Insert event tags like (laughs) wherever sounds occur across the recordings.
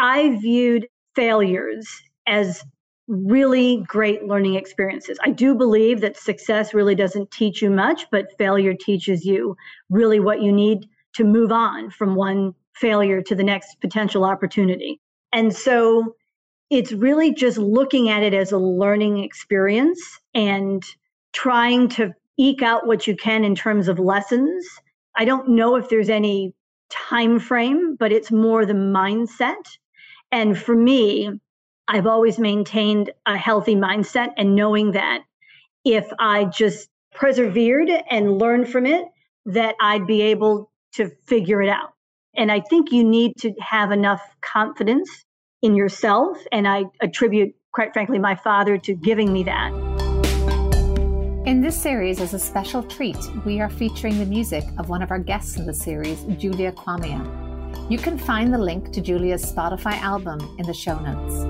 I viewed failures as really great learning experiences. I do believe that success really doesn't teach you much, but failure teaches you really what you need to move on from one failure to the next potential opportunity. And so it's really just looking at it as a learning experience and trying to eke out what you can in terms of lessons. I don't know if there's any time frame, but it's more the mindset. And for me, I've always maintained a healthy mindset and knowing that if I just persevered and learned from it, that I'd be able to figure it out. And I think you need to have enough confidence in yourself. And I attribute, quite frankly, my father to giving me that. In this series, as a special treat, we are featuring the music of one of our guests in the series, Julia Kwamya. You can find the link to Julia's Spotify album in the show notes.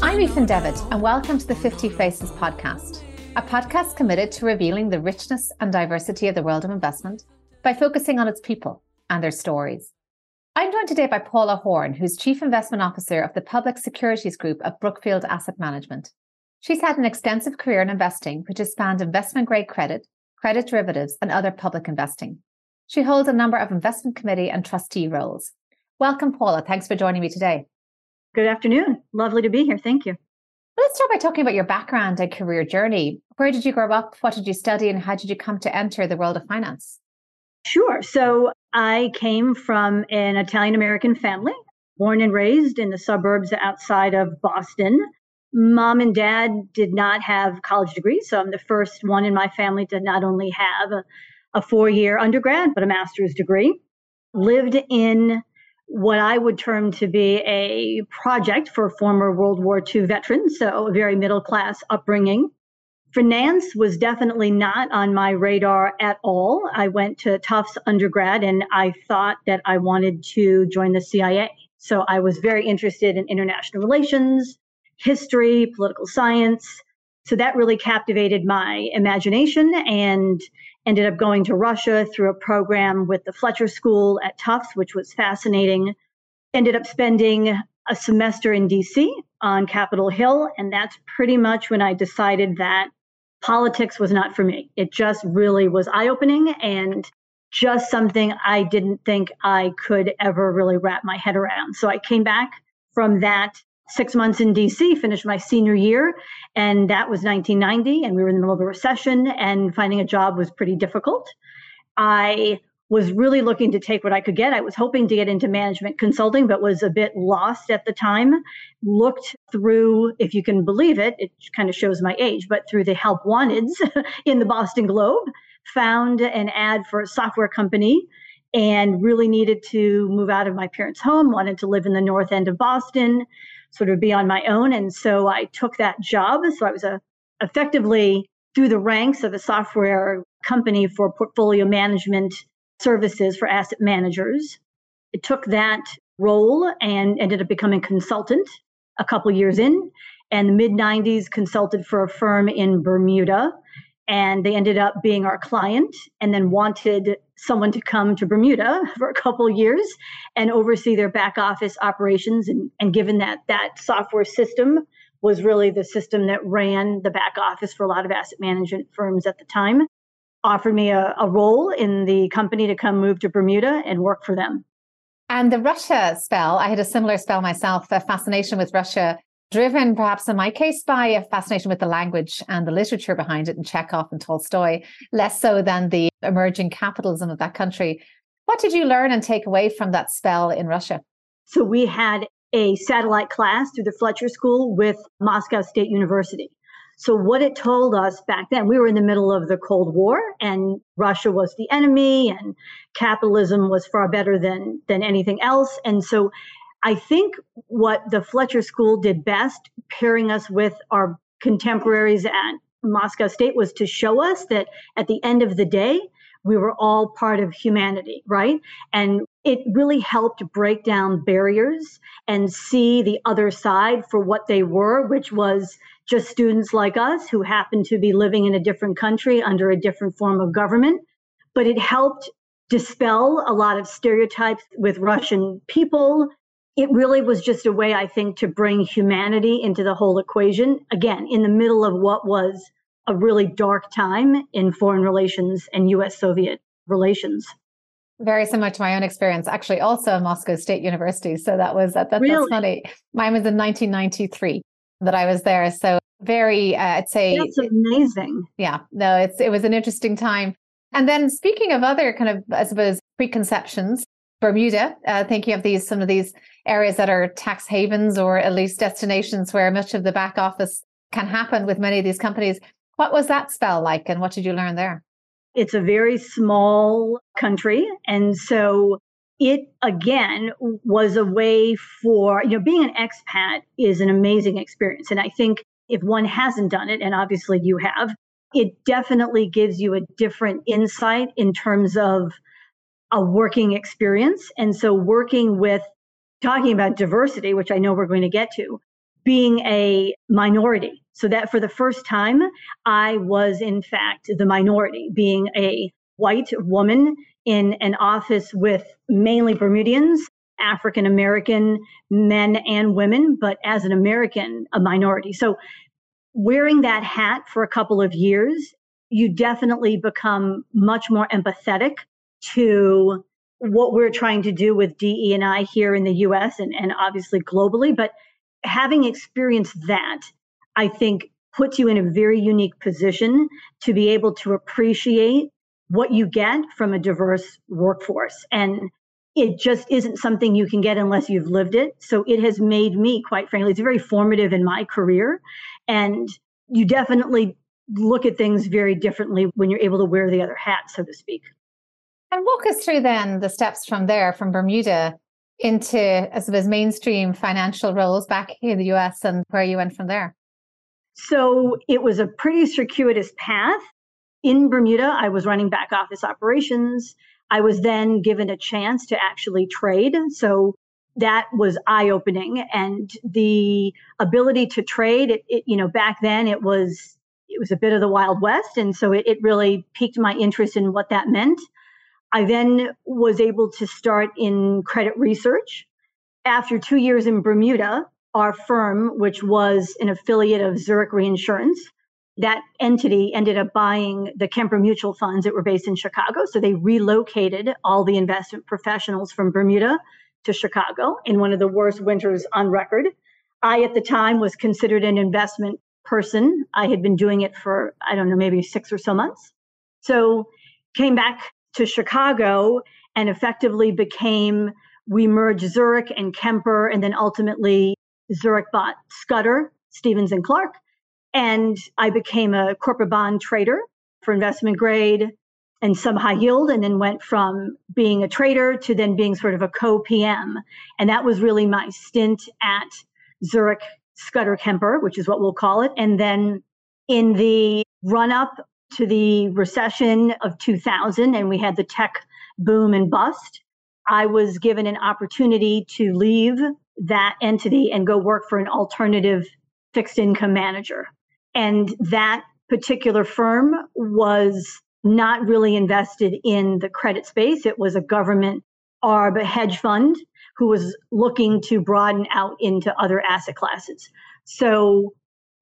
I'm Ethan Devitt, and welcome to the 50 Faces podcast, a podcast committed to revealing the richness and diversity of the world of investment by focusing on its people and their stories. I'm joined today by Paula Horn, who's Chief Investment Officer of the Public Securities Group of Brookfield Asset Management. She's had an extensive career in investing, which has spanned investment grade credit, credit derivatives, and other public investing. She holds a number of investment committee and trustee roles. Welcome, Paula. Thanks for joining me today. Good afternoon. Lovely to be here. Thank you. Let's start by talking about your background and career journey. Where did you grow up? What did you study? And how did you come to enter the world of finance? Sure. So I came from an Italian American family, born and raised in the suburbs outside of Boston. Mom and dad did not have college degrees. So I'm the first one in my family to not only have a, a four year undergrad, but a master's degree. Lived in what I would term to be a project for former World War II veterans, so a very middle class upbringing. Finance was definitely not on my radar at all. I went to Tufts undergrad and I thought that I wanted to join the CIA. So I was very interested in international relations, history, political science. So that really captivated my imagination and ended up going to Russia through a program with the Fletcher School at Tufts, which was fascinating. Ended up spending a semester in DC on Capitol Hill. And that's pretty much when I decided that politics was not for me. It just really was eye opening and just something I didn't think I could ever really wrap my head around. So I came back from that six months in DC, finished my senior year, and that was 1990, and we were in the middle of a recession, and finding a job was pretty difficult. I was really looking to take what I could get. I was hoping to get into management consulting, but was a bit lost at the time. Looked through, if you can believe it, it kind of shows my age, but through the help wanteds (laughs) in the Boston Globe, found an ad for a software company and really needed to move out of my parents' home, wanted to live in the north end of Boston sort of be on my own. And so I took that job. So I was a, effectively through the ranks of a software company for portfolio management services for asset managers. It took that role and ended up becoming consultant a couple years in. And the mid 90s consulted for a firm in Bermuda and they ended up being our client and then wanted someone to come to Bermuda (laughs) for a couple years and oversee their back office operations and, and given that that software system was really the system that ran the back office for a lot of asset management firms at the time offered me a, a role in the company to come move to Bermuda and work for them. And the Russia spell, I had a similar spell myself, a fascination with Russia driven perhaps in my case by a fascination with the language and the literature behind it and Chekhov and Tolstoy, less so than the emerging capitalism of that country. What did you learn and take away from that spell in Russia? So we had a satellite class through the Fletcher School with Moscow State University. So what it told us back then, we were in the middle of the Cold War and Russia was the enemy and capitalism was far better than than anything else. And so I think what the Fletcher School did best, pairing us with our contemporaries at Moscow State, was to show us that at the end of the day, we were all part of humanity, right? And it really helped break down barriers and see the other side for what they were, which was just students like us who happen to be living in a different country under a different form of government. But it helped dispel a lot of stereotypes with Russian people. It really was just a way, I think, to bring humanity into the whole equation. Again, in the middle of what was a really dark time in foreign relations and US Soviet relations. Very similar to my own experience, actually, also at Moscow State University. So that was that, that really? that's funny. Mine was in 1993 that I was there. So very, uh, I'd say that's amazing. Yeah, no, it's it was an interesting time. And then speaking of other kind of, I suppose, preconceptions, Bermuda, uh, thinking of these some of these areas that are tax havens or at least destinations where much of the back office can happen with many of these companies. What was that spell like, and what did you learn there? It's a very small country. And so it again was a way for, you know, being an expat is an amazing experience. And I think if one hasn't done it, and obviously you have, it definitely gives you a different insight in terms of a working experience. And so working with talking about diversity, which I know we're going to get to, being a minority so that for the first time, I was in fact the minority, being a white woman in an office with mainly Bermudians, African American men and women, but as an American, a minority. So wearing that hat for a couple of years, you definitely become much more empathetic to what we're trying to do with DE and I here in the US and, and obviously globally. But having experienced that I think puts you in a very unique position to be able to appreciate what you get from a diverse workforce. And it just isn't something you can get unless you've lived it. So it has made me, quite frankly, it's very formative in my career. And you definitely look at things very differently when you're able to wear the other hat, so to speak. And walk us through then the steps from there, from Bermuda into, as I suppose, mainstream financial roles back in the US and where you went from there. So it was a pretty circuitous path. In Bermuda, I was running back office operations. I was then given a chance to actually trade. So that was eye opening. And the ability to trade, it, it, you know, back then it was it was a bit of the Wild West. And so it, it really piqued my interest in what that meant. I then was able to start in credit research. After two years in Bermuda, our firm, which was an affiliate of Zurich Reinsurance, that entity ended up buying the Kemper mutual funds that were based in Chicago. So they relocated all the investment professionals from Bermuda to Chicago in one of the worst winters on record. I, at the time, was considered an investment person. I had been doing it for, I don't know, maybe six or so months. So came back to Chicago and effectively became, we merged Zurich and Kemper and then ultimately Zurich bought Scudder, Stevens and Clark, and I became a corporate bond trader for investment grade and some high yield, and then went from being a trader to then being sort of a co PM. And that was really my stint at Zurich Scudder Kemper, which is what we'll call it. And then in the run up to the recession of 2000, and we had the tech boom and bust, I was given an opportunity to leave that entity and go work for an alternative fixed income manager. And that particular firm was not really invested in the credit space. It was a government ARB hedge fund who was looking to broaden out into other asset classes. So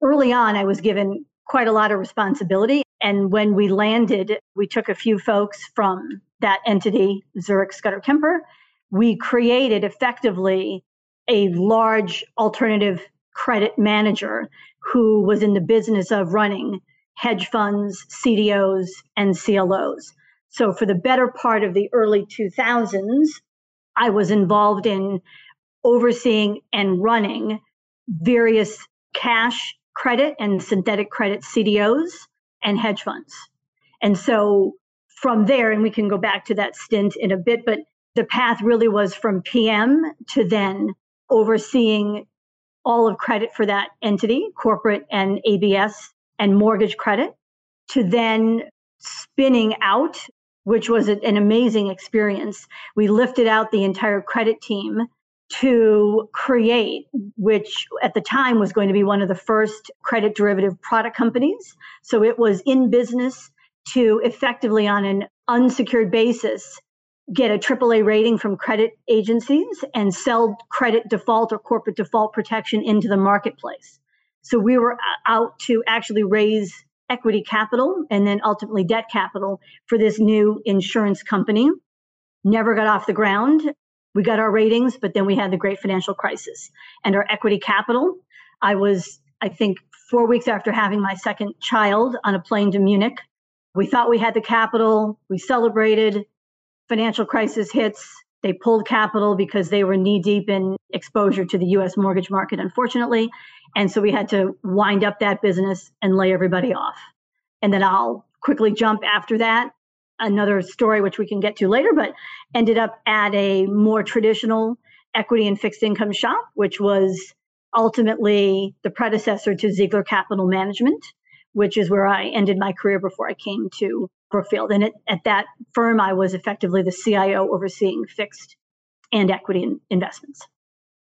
early on, I was given quite a lot of responsibility. And when we landed, we took a few folks from that entity, Zurich Scudder Kemper. We created effectively a large alternative credit manager who was in the business of running hedge funds, CDOs, and CLOs. So, for the better part of the early 2000s, I was involved in overseeing and running various cash credit and synthetic credit CDOs and hedge funds. And so, from there, and we can go back to that stint in a bit, but the path really was from PM to then overseeing all of credit for that entity, corporate and ABS and mortgage credit, to then spinning out which was an amazing experience. We lifted out the entire credit team to create, which at the time was going to be one of the first credit derivative product companies. So it was in business to effectively, on an unsecured basis, get a AAA rating from credit agencies and sell credit default or corporate default protection into the marketplace. So we were uh, out to actually raise equity capital and then ultimately debt capital for this new insurance company. Never got off the ground. We got our ratings, but then we had the great financial crisis and our equity capital. I was, I think, four weeks after having my second child on a plane to Munich. We thought we had the capital. We celebrated. Financial crisis hits. They pulled capital because they were knee deep in exposure to the US mortgage market, unfortunately. And so we had to wind up that business and lay everybody off. And then I'll quickly jump after that. Another story, which we can get to later, but ended up at a more traditional equity and fixed income shop, which was ultimately the predecessor to Ziegler Capital Management, which is where I ended my career before I came to Brookfield. And it, at that firm, I was effectively the CIO overseeing fixed and equity investments.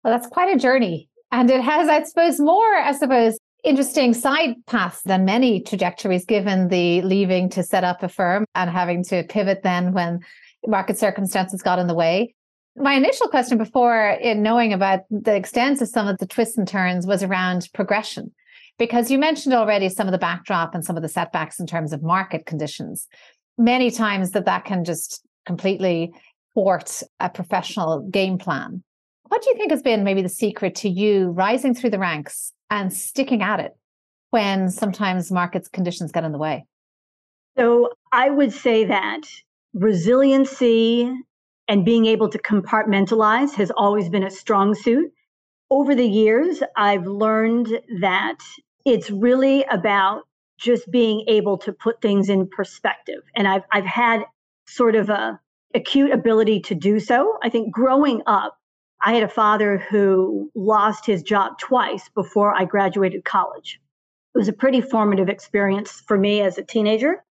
Well, that's quite a journey. And it has, I suppose, more, I suppose, interesting side paths than many trajectories, given the leaving to set up a firm and having to pivot then when market circumstances got in the way. My initial question before in knowing about the extent of some of the twists and turns was around progression, because you mentioned already some of the backdrop and some of the setbacks in terms of market conditions. Many times that that can just completely thwart a professional game plan. What do you think has been maybe the secret to you rising through the ranks and sticking at it when sometimes markets conditions get in the way? So I would say that resiliency and being able to compartmentalize has always been a strong suit. Over the years, I've learned that it's really about just being able to put things in perspective. And I've I've had sort of a acute ability to do so. I think growing up, I had a father who lost his job twice before I graduated college. It was a pretty formative experience for me as a teenager.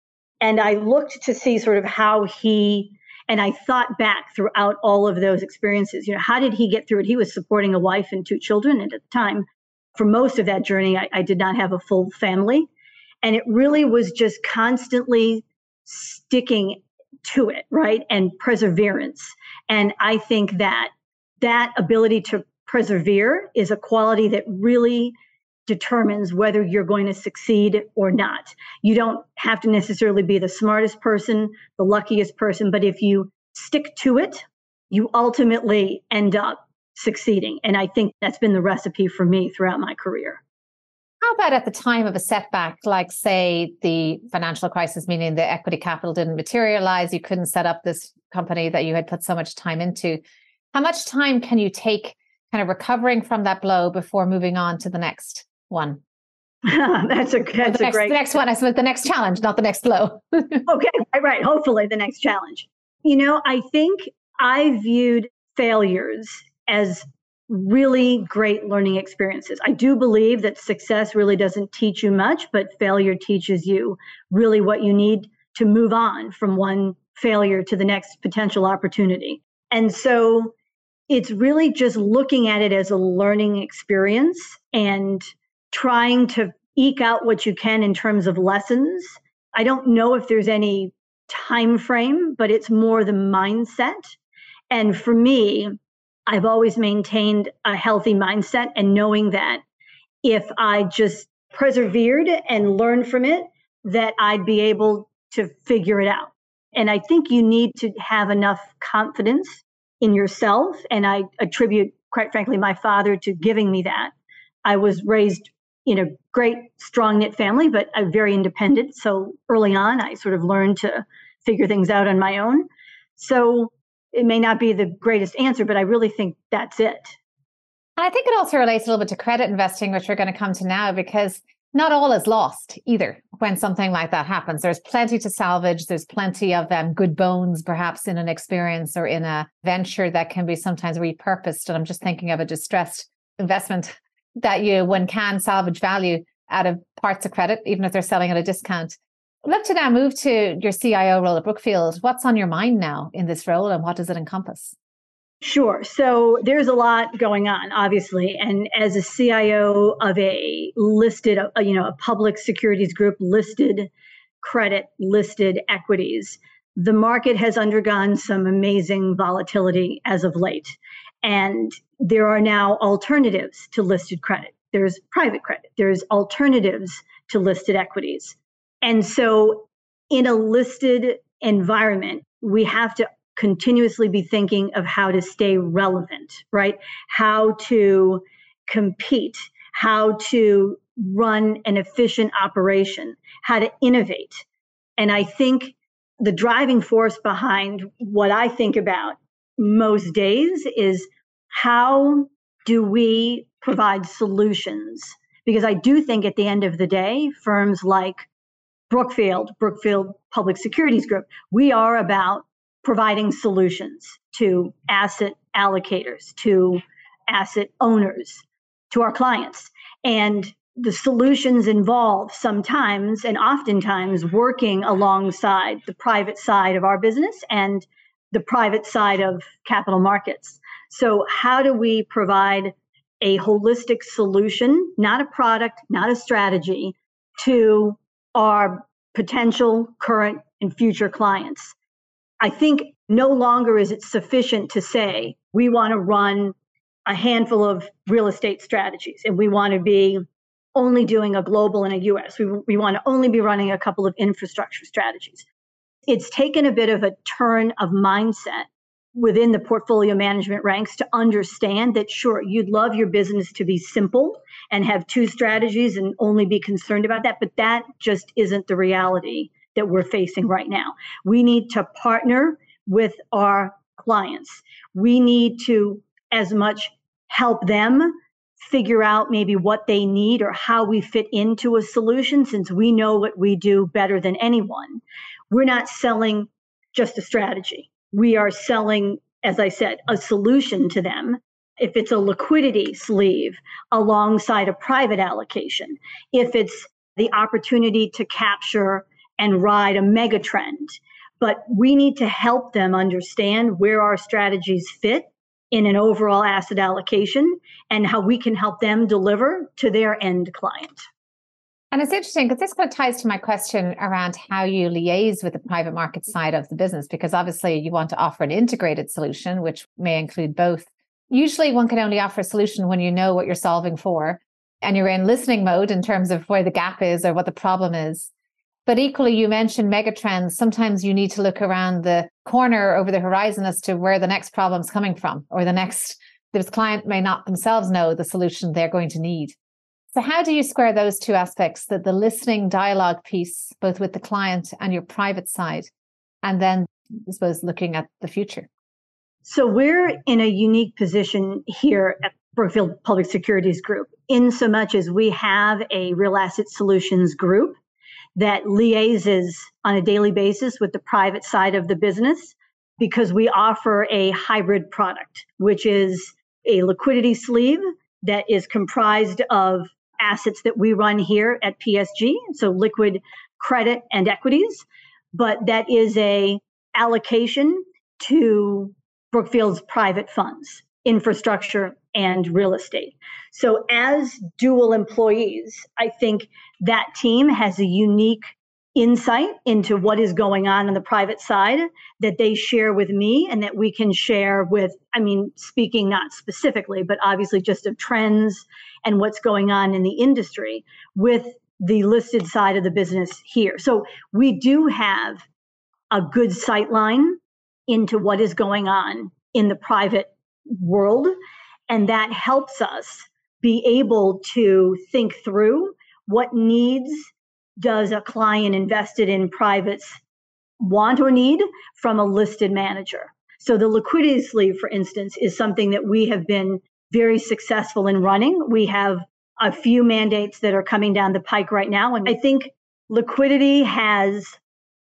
And I looked to see sort of how he, and I thought back throughout all of those experiences, you know, how did he get through it? He was supporting a wife and two children. And at the time, for most of that journey, I, I did not have a full family. And it really was just constantly sticking to it, right? And perseverance. And I think that that ability to persevere is a quality that really determines whether you're going to succeed or not. You don't have to necessarily be the smartest person, the luckiest person, but if you stick to it, you ultimately end up succeeding. And I think that's been the recipe for me throughout my career. How about at the time of a setback, like say the financial crisis, meaning the equity capital didn't materialize, you couldn't set up this company that you had put so much time into? How much time can you take kind of recovering from that blow before moving on to the next one? (laughs) that's a that's the next, great. The next one, I suppose, the next challenge, not the next blow. (laughs) okay, right. Hopefully, the next challenge. You know, I think I viewed failures as really great learning experiences. I do believe that success really doesn't teach you much, but failure teaches you really what you need to move on from one failure to the next potential opportunity. And so it's really just looking at it as a learning experience and trying to eke out what you can in terms of lessons. I don't know if there's any time frame, but it's more the mindset. And for me, I've always maintained a healthy mindset and knowing that if I just persevered and learned from it, that I'd be able to figure it out. And I think you need to have enough confidence in yourself. And I attribute, quite frankly, my father to giving me that. I was raised in a great, strong knit family, but I'm very independent. So early on, I sort of learned to figure things out on my own. So it may not be the greatest answer, but I really think that's it. I think it also relates a little bit to credit investing, which we're going to come to now, because not all is lost either when something like that happens. There's plenty to salvage. There's plenty of um, good bones, perhaps in an experience or in a venture that can be sometimes repurposed. And I'm just thinking of a distressed investment that you, one can salvage value out of parts of credit, even if they're selling at a discount. To now move to your CIO role at Brookfield. What's on your mind now in this role and what does it encompass? Sure. So there's a lot going on, obviously, and as a CIO of a listed, a, you know, a public securities group, listed credit, listed equities, the market has undergone some amazing volatility as of late, and there are now alternatives to listed credit. There's private credit. There's alternatives to listed equities, and so in a listed environment, we have to continuously be thinking of how to stay relevant, right? How to compete, how to run an efficient operation, how to innovate. And I think the driving force behind what I think about most days is how do we provide solutions? Because I do think at the end of the day, firms like Brookfield, Brookfield Public Securities Group, we are about providing solutions to asset allocators, to asset owners, to our clients. And the solutions involve sometimes and oftentimes working alongside the private side of our business and the private side of capital markets. So, how do we provide a holistic solution, not a product, not a strategy, to our potential current and future clients? I think no longer is it sufficient to say we want to run a handful of real estate strategies and we want to be only doing a global and a US. We, we want to only be running a couple of infrastructure strategies. It's taken a bit of a turn of mindset within the portfolio management ranks to understand that sure, you'd love your business to be simple and have two strategies and only be concerned about that, but that just isn't the reality that we're facing right now. We need to partner with our clients. We need to, as much, help them figure out maybe what they need or how we fit into a solution since we know what we do better than anyone. We're not selling just a strategy. We are selling, as I said, a solution to them. If it's a liquidity sleeve alongside a private allocation, if it's the opportunity to capture and ride a mega trend. But we need to help them understand where our strategies fit in an overall asset allocation and how we can help them deliver to their end client. And it's interesting because this kind of ties to my question around how you liaise with the private market side of the business, because obviously you want to offer an integrated solution, which may include both. Usually one can only offer a solution when you know what you're solving for and you're in listening mode in terms of where the gap is or what the problem is. But equally, you mentioned megatrends. Sometimes you need to look around the corner over the horizon as to where the next problem is coming from, or the next, this client may not themselves know the solution they're going to need. So, how do you square those two aspects that the listening dialogue piece, both with the client and your private side, and then, I suppose, looking at the future? So, we're in a unique position here at Brookfield Public Securities Group, in so much as we have a real asset solutions group that liaises on a daily basis with the private side of the business because we offer a hybrid product, which is a liquidity sleeve that is comprised of assets that we run here at PSG, so liquid credit and equities, but that is a allocation to Brookfield's private funds, infrastructure and real estate. So, as dual employees, I think that team has a unique insight into what is going on on the private side that they share with me and that we can share with i mean speaking not specifically but obviously just of trends and what's going on in the industry with the listed side of the business here so we do have a good sight line into what is going on in the private world and that helps us be able to think through what needs does a client invested in privates want or need from a listed manager. So the liquidity sleeve, for instance, is something that we have been very successful in running. We have a few mandates that are coming down the pike right now. And I think liquidity has,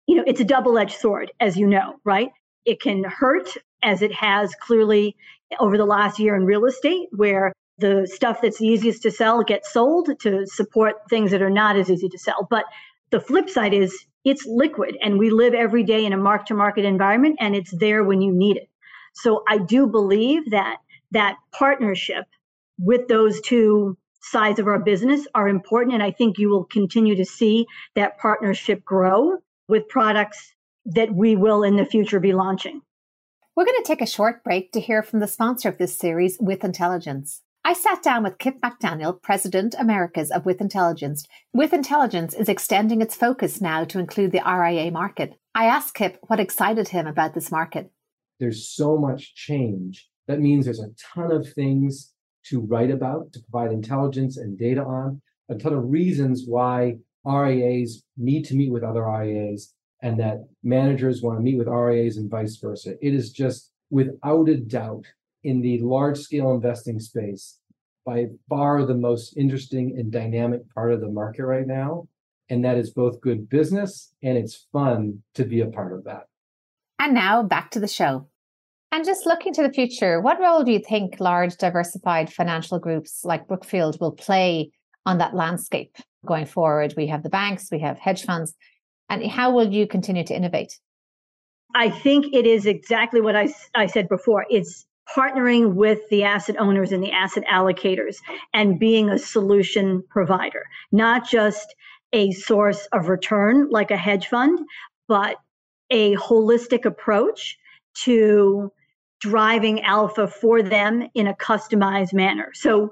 you know, it's a double edged sword, as you know, right? It can hurt, as it has clearly over the last year in real estate, where the stuff that's the easiest to sell gets sold to support things that are not as easy to sell. But the flip side is it's liquid and we live every day in a mark to market environment and it's there when you need it. So I do believe that that partnership with those two sides of our business are important. And I think you will continue to see that partnership grow with products that we will in the future be launching. We're going to take a short break to hear from the sponsor of this series, With Intelligence. I sat down with Kip McDaniel, President Americas of With Intelligence. With Intelligence is extending its focus now to include the RIA market. I asked Kip what excited him about this market. There's so much change. That means there's a ton of things to write about, to provide intelligence and data on, a ton of reasons why RIAs need to meet with other RIAs and that managers want to meet with RIAs and vice versa. It is just without a doubt in the large scale investing space by far the most interesting and dynamic part of the market right now. And that is both good business and it's fun to be a part of that. And now back to the show. And just looking to the future, what role do you think large diversified financial groups like Brookfield will play on that landscape going forward? We have the banks, we have hedge funds. And how will you continue to innovate? I think it is exactly what I, I said before. It's partnering with the asset owners and the asset allocators and being a solution provider, not just a source of return like a hedge fund, but a holistic approach to driving alpha for them in a customized manner. So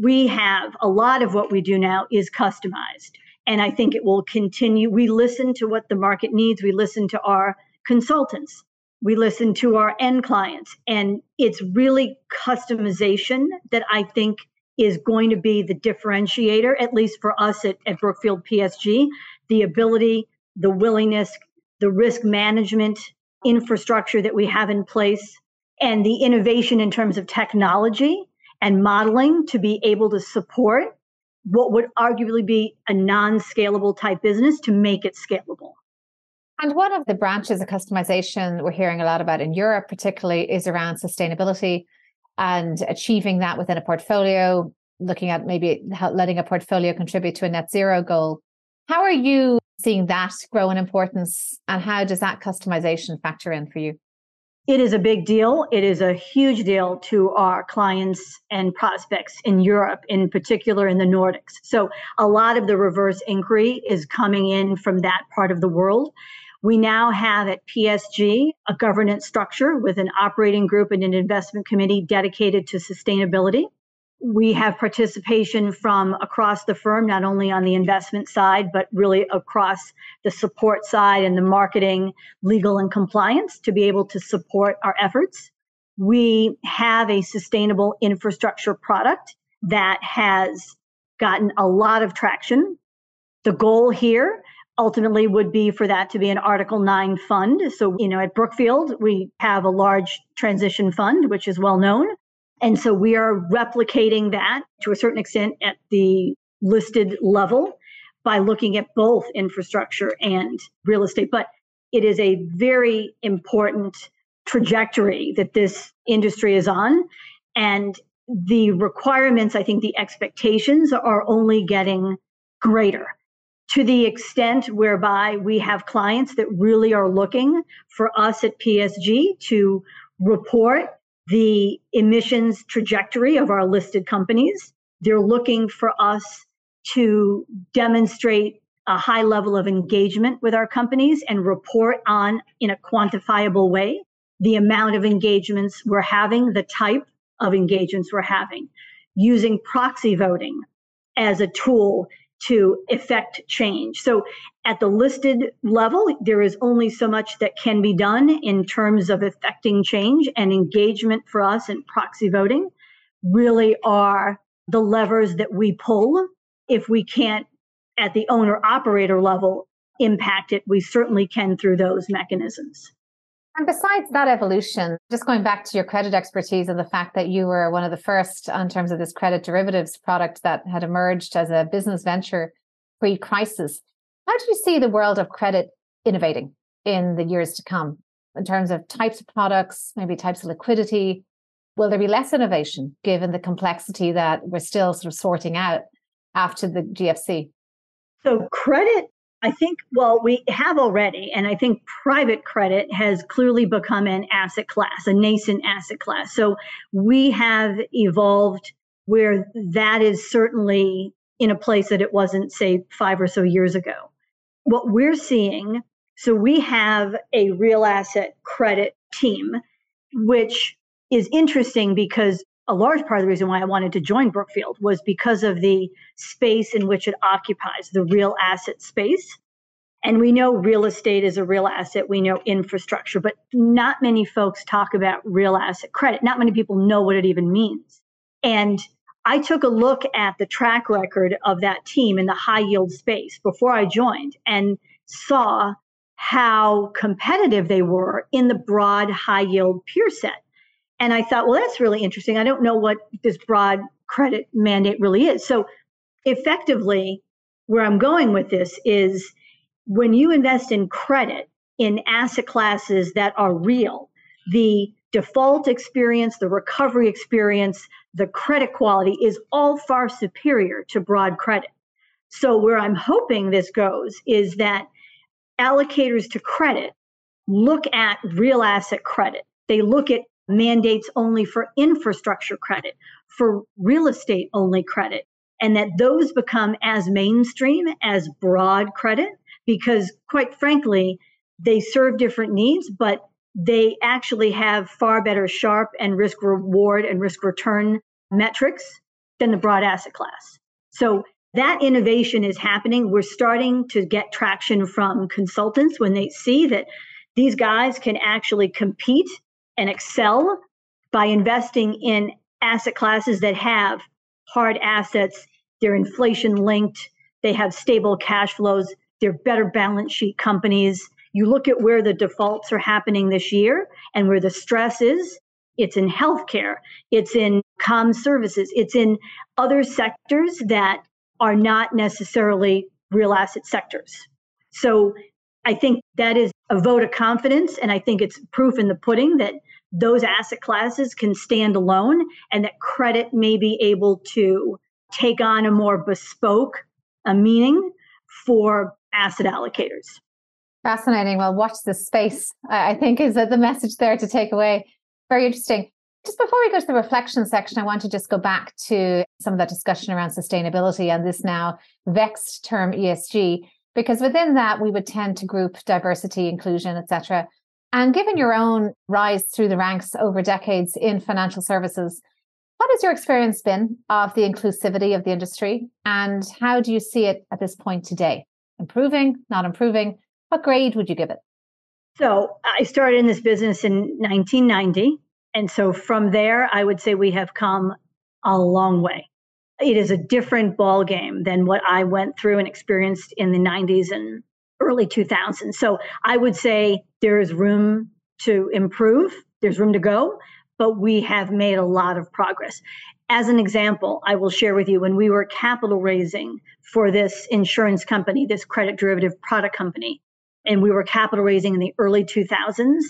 we have a lot of what we do now is customized. And I think it will continue. We listen to what the market needs, we listen to our consultants, we listen to our end clients. And it's really customization that I think is going to be the differentiator, at least for us at, at Brookfield PSG, the ability, the willingness, the risk management infrastructure that we have in place and the innovation in terms of technology and modeling to be able to support what would arguably be a non scalable type business to make it scalable. And one of the branches of customization we're hearing a lot about in Europe, particularly, is around sustainability and achieving that within a portfolio, looking at maybe letting a portfolio contribute to a net zero goal. How are you seeing that grow in importance and how does that customization factor in for you? It is a big deal. It is a huge deal to our clients and prospects in Europe, in particular in the Nordics. So, a lot of the reverse inquiry is coming in from that part of the world. We now have at PSG a governance structure with an operating group and an investment committee dedicated to sustainability we have participation from across the firm, not only on the investment side, but really across the support side and the marketing, legal, and compliance to be able to support our efforts. We have a sustainable infrastructure product that has gotten a lot of traction. The goal here ultimately would be for that to be an Article 9 fund. So, you know, at Brookfield, we have a large transition fund, which is well known. And so we are replicating that to a certain extent at the listed level by looking at both infrastructure and real estate. But it is a very important trajectory that this industry is on. And the requirements, I think the expectations are only getting greater to the extent whereby we have clients that really are looking for us at PSG to report the emissions trajectory of our listed companies. They're looking for us to demonstrate a high level of engagement with our companies and report on in a quantifiable way the amount of engagements we're having, the type of engagements we're having, using proxy voting as a tool to effect change. So at the listed level, there is only so much that can be done in terms of effecting change and engagement for us and proxy voting really are the levers that we pull. If we can't at the owner operator level impact it, we certainly can through those mechanisms. And besides that evolution, just going back to your credit expertise and the fact that you were one of the first in terms of this credit derivatives product that had emerged as a business venture pre crisis, how do you see the world of credit innovating in the years to come in terms of types of products, maybe types of liquidity? Will there be less innovation given the complexity that we're still sort of sorting out after the GFC? So, credit I think, well, we have already, and I think private credit has clearly become an asset class, a nascent asset class. So we have evolved where that is certainly in a place that it wasn't, say, five or so years ago. What we're seeing, so we have a real asset credit team, which is interesting because a large part of the reason why I wanted to join Brookfield was because of the space in which it occupies, the real asset space. And we know real estate is a real asset. We know infrastructure, but not many folks talk about real asset credit. Not many people know what it even means. And I took a look at the track record of that team in the high yield space before I joined and saw how competitive they were in the broad high yield peer set. And I thought, well, that's really interesting. I don't know what this broad credit mandate really is. So, effectively, where I'm going with this is when you invest in credit in asset classes that are real, the default experience, the recovery experience, the credit quality is all far superior to broad credit. So, where I'm hoping this goes is that allocators to credit look at real asset credit. They look at mandates only for infrastructure credit, for real estate only credit, and that those become as mainstream as broad credit because, quite frankly, they serve different needs, but they actually have far better Sharpe and risk reward and risk return metrics than the broad asset class. So that innovation is happening. We're starting to get traction from consultants when they see that these guys can actually compete and excel by investing in asset classes that have hard assets, they're inflation linked, they have stable cash flows, they're better balance sheet companies. You look at where the defaults are happening this year and where the stress is, it's in healthcare, it's in com services, it's in other sectors that are not necessarily real asset sectors. So I think that is a vote of confidence. And I think it's proof in the pudding that those asset classes can stand alone and that credit may be able to take on a more bespoke a meaning for asset allocators. Fascinating. Well, watch this space, I think, is the message there to take away. Very interesting. Just before we go to the reflection section, I want to just go back to some of that discussion around sustainability and this now vexed term ESG, because within that we would tend to group diversity, inclusion, etc. And given your own rise through the ranks over decades in financial services, what has your experience been of the inclusivity of the industry? And how do you see it at this point today? Improving, not improving? What grade would you give it? So I started in this business in 1990. And so from there, I would say we have come a long way. It is a different ball game than what I went through and experienced in the 90s and early 2000s. So I would say there is room to improve, there's room to go, but we have made a lot of progress. As an example, I will share with you when we were capital raising for this insurance company, this credit derivative product company, and we were capital raising in the early 2000s,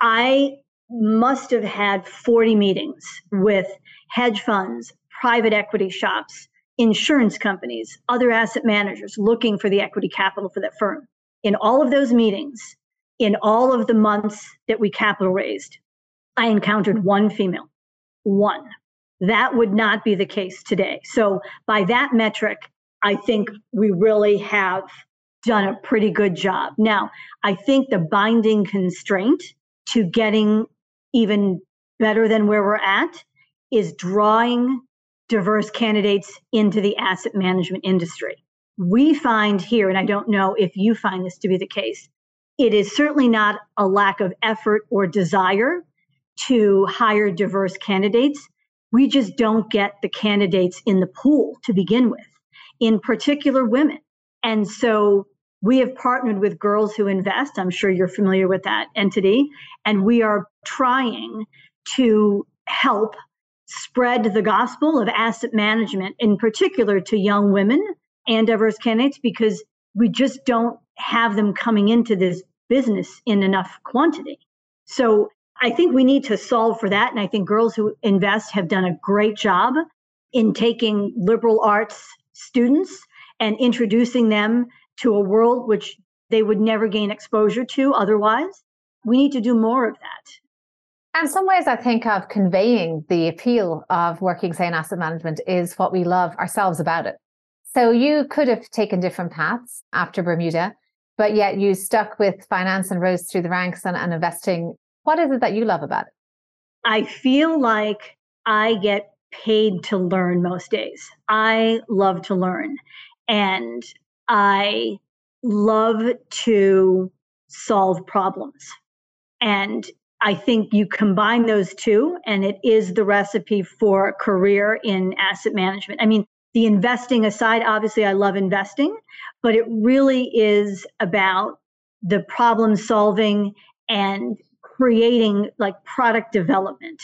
I must have had 40 meetings with hedge funds, private equity shops, insurance companies, other asset managers looking for the equity capital for that firm. In all of those meetings, in all of the months that we capital raised, I encountered one female, one. That would not be the case today. So, by that metric, I think we really have done a pretty good job. Now, I think the binding constraint to getting even better than where we're at is drawing diverse candidates into the asset management industry. We find here, and I don't know if you find this to be the case, it is certainly not a lack of effort or desire to hire diverse candidates. We just don't get the candidates in the pool to begin with, in particular women. And so we have partnered with Girls Who Invest. I'm sure you're familiar with that entity. And we are trying to help spread the gospel of asset management, in particular to young women and diverse candidates, because we just don't have them coming into this business in enough quantity. So I think we need to solve for that. And I think Girls Who Invest have done a great job in taking liberal arts students and introducing them to a world which they would never gain exposure to otherwise. We need to do more of that. And some ways I think of conveying the appeal of working, say, in asset management is what we love ourselves about it. So you could have taken different paths after Bermuda, but yet you stuck with finance and rose through the ranks and, and investing. What is it that you love about it? I feel like I get paid to learn most days. I love to learn and I love to solve problems. And I think you combine those two, and it is the recipe for a career in asset management. I mean, the investing aside, obviously, I love investing, but it really is about the problem solving and creating like product development.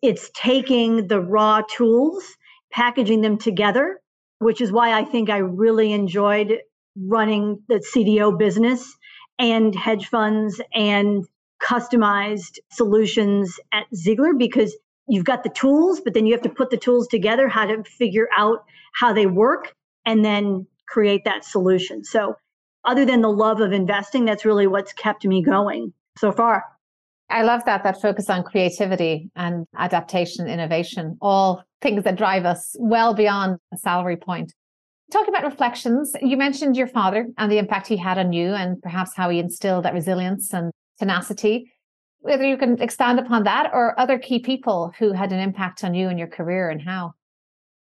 It's taking the raw tools, packaging them together, which is why I think I really enjoyed running the CDO business and hedge funds and customized solutions at Ziegler because you've got the tools, but then you have to put the tools together, how to figure out how they work, and then create that solution. So, other than the love of investing, that's really what's kept me going so far. I love that, that focus on creativity and adaptation, innovation, all things that drive us well beyond a salary point. Talking about reflections. You mentioned your father and the impact he had on you, and perhaps how he instilled that resilience and tenacity. Whether you can expand upon that or other key people who had an impact on you and your career and how.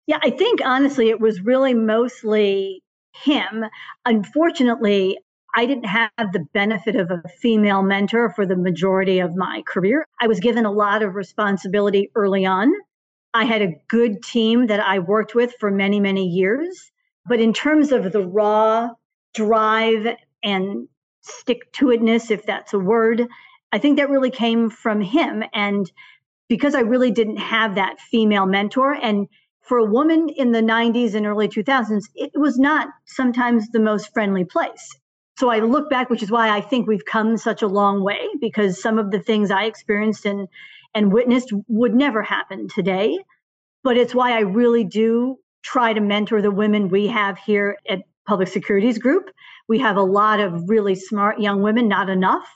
Yeah, I think honestly, it was really mostly him. Unfortunately, I didn't have the benefit of a female mentor for the majority of my career. I was given a lot of responsibility early on. I had a good team that I worked with for many, many years. But in terms of the raw drive and stick to itness, if that's a word. I think that really came from him. And because I really didn't have that female mentor, and for a woman in the 90s and early 2000s, it was not sometimes the most friendly place. So I look back, which is why I think we've come such a long way, because some of the things I experienced and, and witnessed would never happen today. But it's why I really do try to mentor the women we have here at Public Securities Group we have a lot of really smart young women, not enough,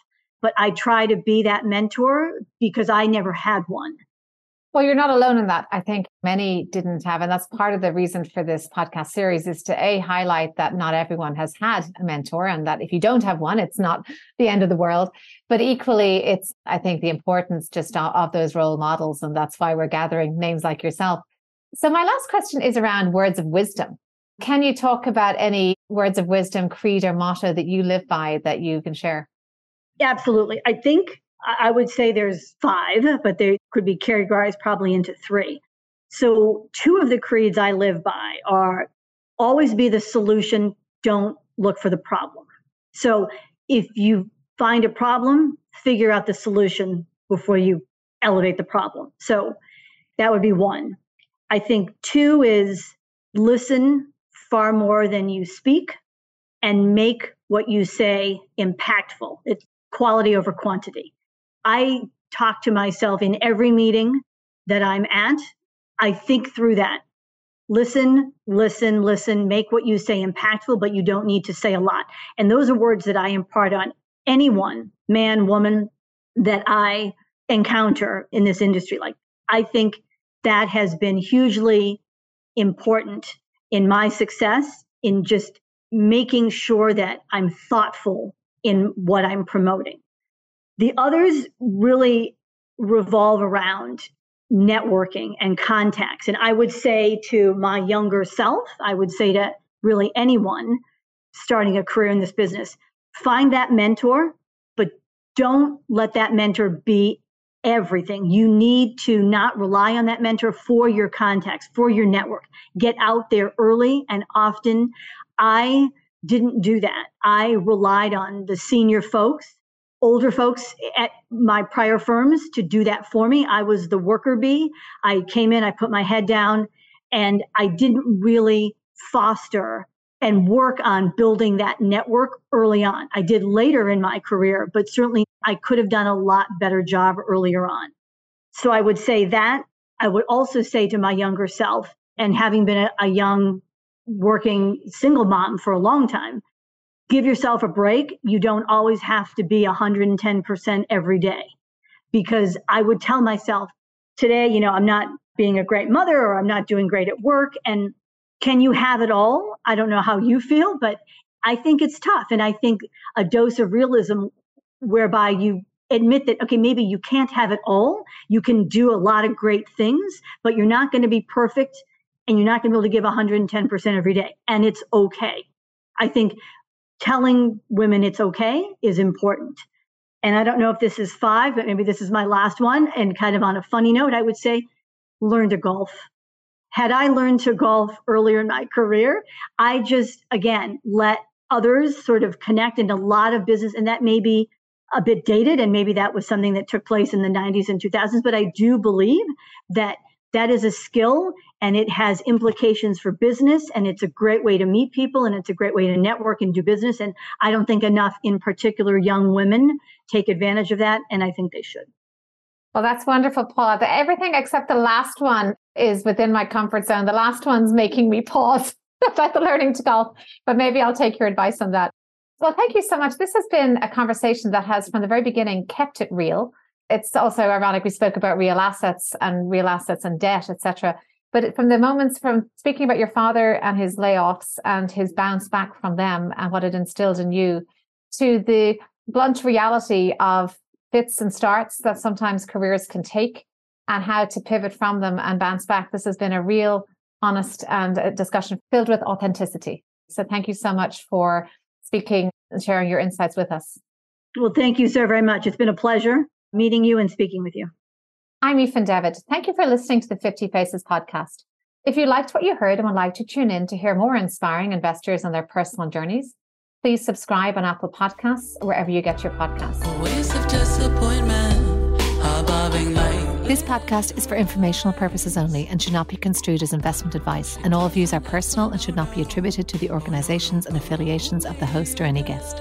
but I try to be that mentor because I never had one. Well, you're not alone in that. I think many didn't have. And that's part of the reason for this podcast series is to A, highlight that not everyone has had a mentor and that if you don't have one, it's not the end of the world. But equally, it's, I think, the importance just of, of those role models. And that's why we're gathering names like yourself. So, my last question is around words of wisdom. Can you talk about any words of wisdom, creed, or motto that you live by that you can share? Absolutely. I think I would say there's five, but they could be categorized probably into three. So, two of the creeds I live by are always be the solution, don't look for the problem. So, if you find a problem, figure out the solution before you elevate the problem. So, that would be one. I think two is listen far more than you speak and make what you say impactful. It's quality over quantity. I talk to myself in every meeting that I'm at. I think through that. Listen, listen, listen, make what you say impactful, but you don't need to say a lot. And those are words that I impart on anyone, man, woman, that I encounter in this industry. Like, I think that has been hugely important in my success in just making sure that I'm thoughtful in what I'm promoting. The others really revolve around networking and contacts. And I would say to my younger self, I would say to really anyone starting a career in this business, find that mentor, but don't let that mentor be everything. You need to not rely on that mentor for your contacts, for your network. Get out there early and often. I didn't do that. I relied on the senior folks, older folks at my prior firms to do that for me. I was the worker bee. I came in, I put my head down, and I didn't really foster and work on building that network early on. I did later in my career, but certainly I could have done a lot better job earlier on. So I would say that. I would also say to my younger self, and having been a, a young working single mom for a long time, give yourself a break. You don't always have to be 110% every day. Because I would tell myself today, you know, I'm not being a great mother or I'm not doing great at work. And can you have it all? I don't know how you feel, but I think it's tough. And I think a dose of realism whereby you admit that, okay, maybe you can't have it all. You can do a lot of great things, but you're not going to be perfect and you're not going to be able to give 110% every day. And it's okay. I think telling women it's okay is important. And I don't know if this is five, but maybe this is my last one. And kind of on a funny note, I would say learn to golf. Had I learned to golf earlier in my career, I just, again, let others sort of connect in a lot of business. And that may be a bit dated. And maybe that was something that took place in the 90s and 2000s. But I do believe that that is a skill and it has implications for business and it's a great way to meet people and it's a great way to network and do business and i don't think enough in particular young women take advantage of that and i think they should well that's wonderful paula. Everything except the last one is within my comfort zone. The last one's making me pause (laughs) about the learning to golf but maybe i'll take your advice on that. Well thank you so much. This has been a conversation that has from the very beginning kept it real. It's also ironic we spoke about real assets and real assets and debt, etc. But from the moments from speaking about your father and his layoffs and his bounce back from them and what it instilled in you, to the blunt reality of fits and starts that sometimes careers can take and how to pivot from them and bounce back. This has been a real, honest and a discussion filled with authenticity. So thank you so much for speaking and sharing your insights with us. Well, thank you so very much. It's been a pleasure meeting you and speaking with you. I'm Aoifinn Devitt. Thank you for listening to the 50 Faces podcast. If you liked what you heard and would like to tune in to hear more inspiring investors on their personal journeys, please subscribe on Apple Podcasts or wherever you get your podcasts. This podcast is for informational purposes only and should not be construed as investment advice, and all views are personal and should not be attributed to the organizations and affiliations of the host or any guest.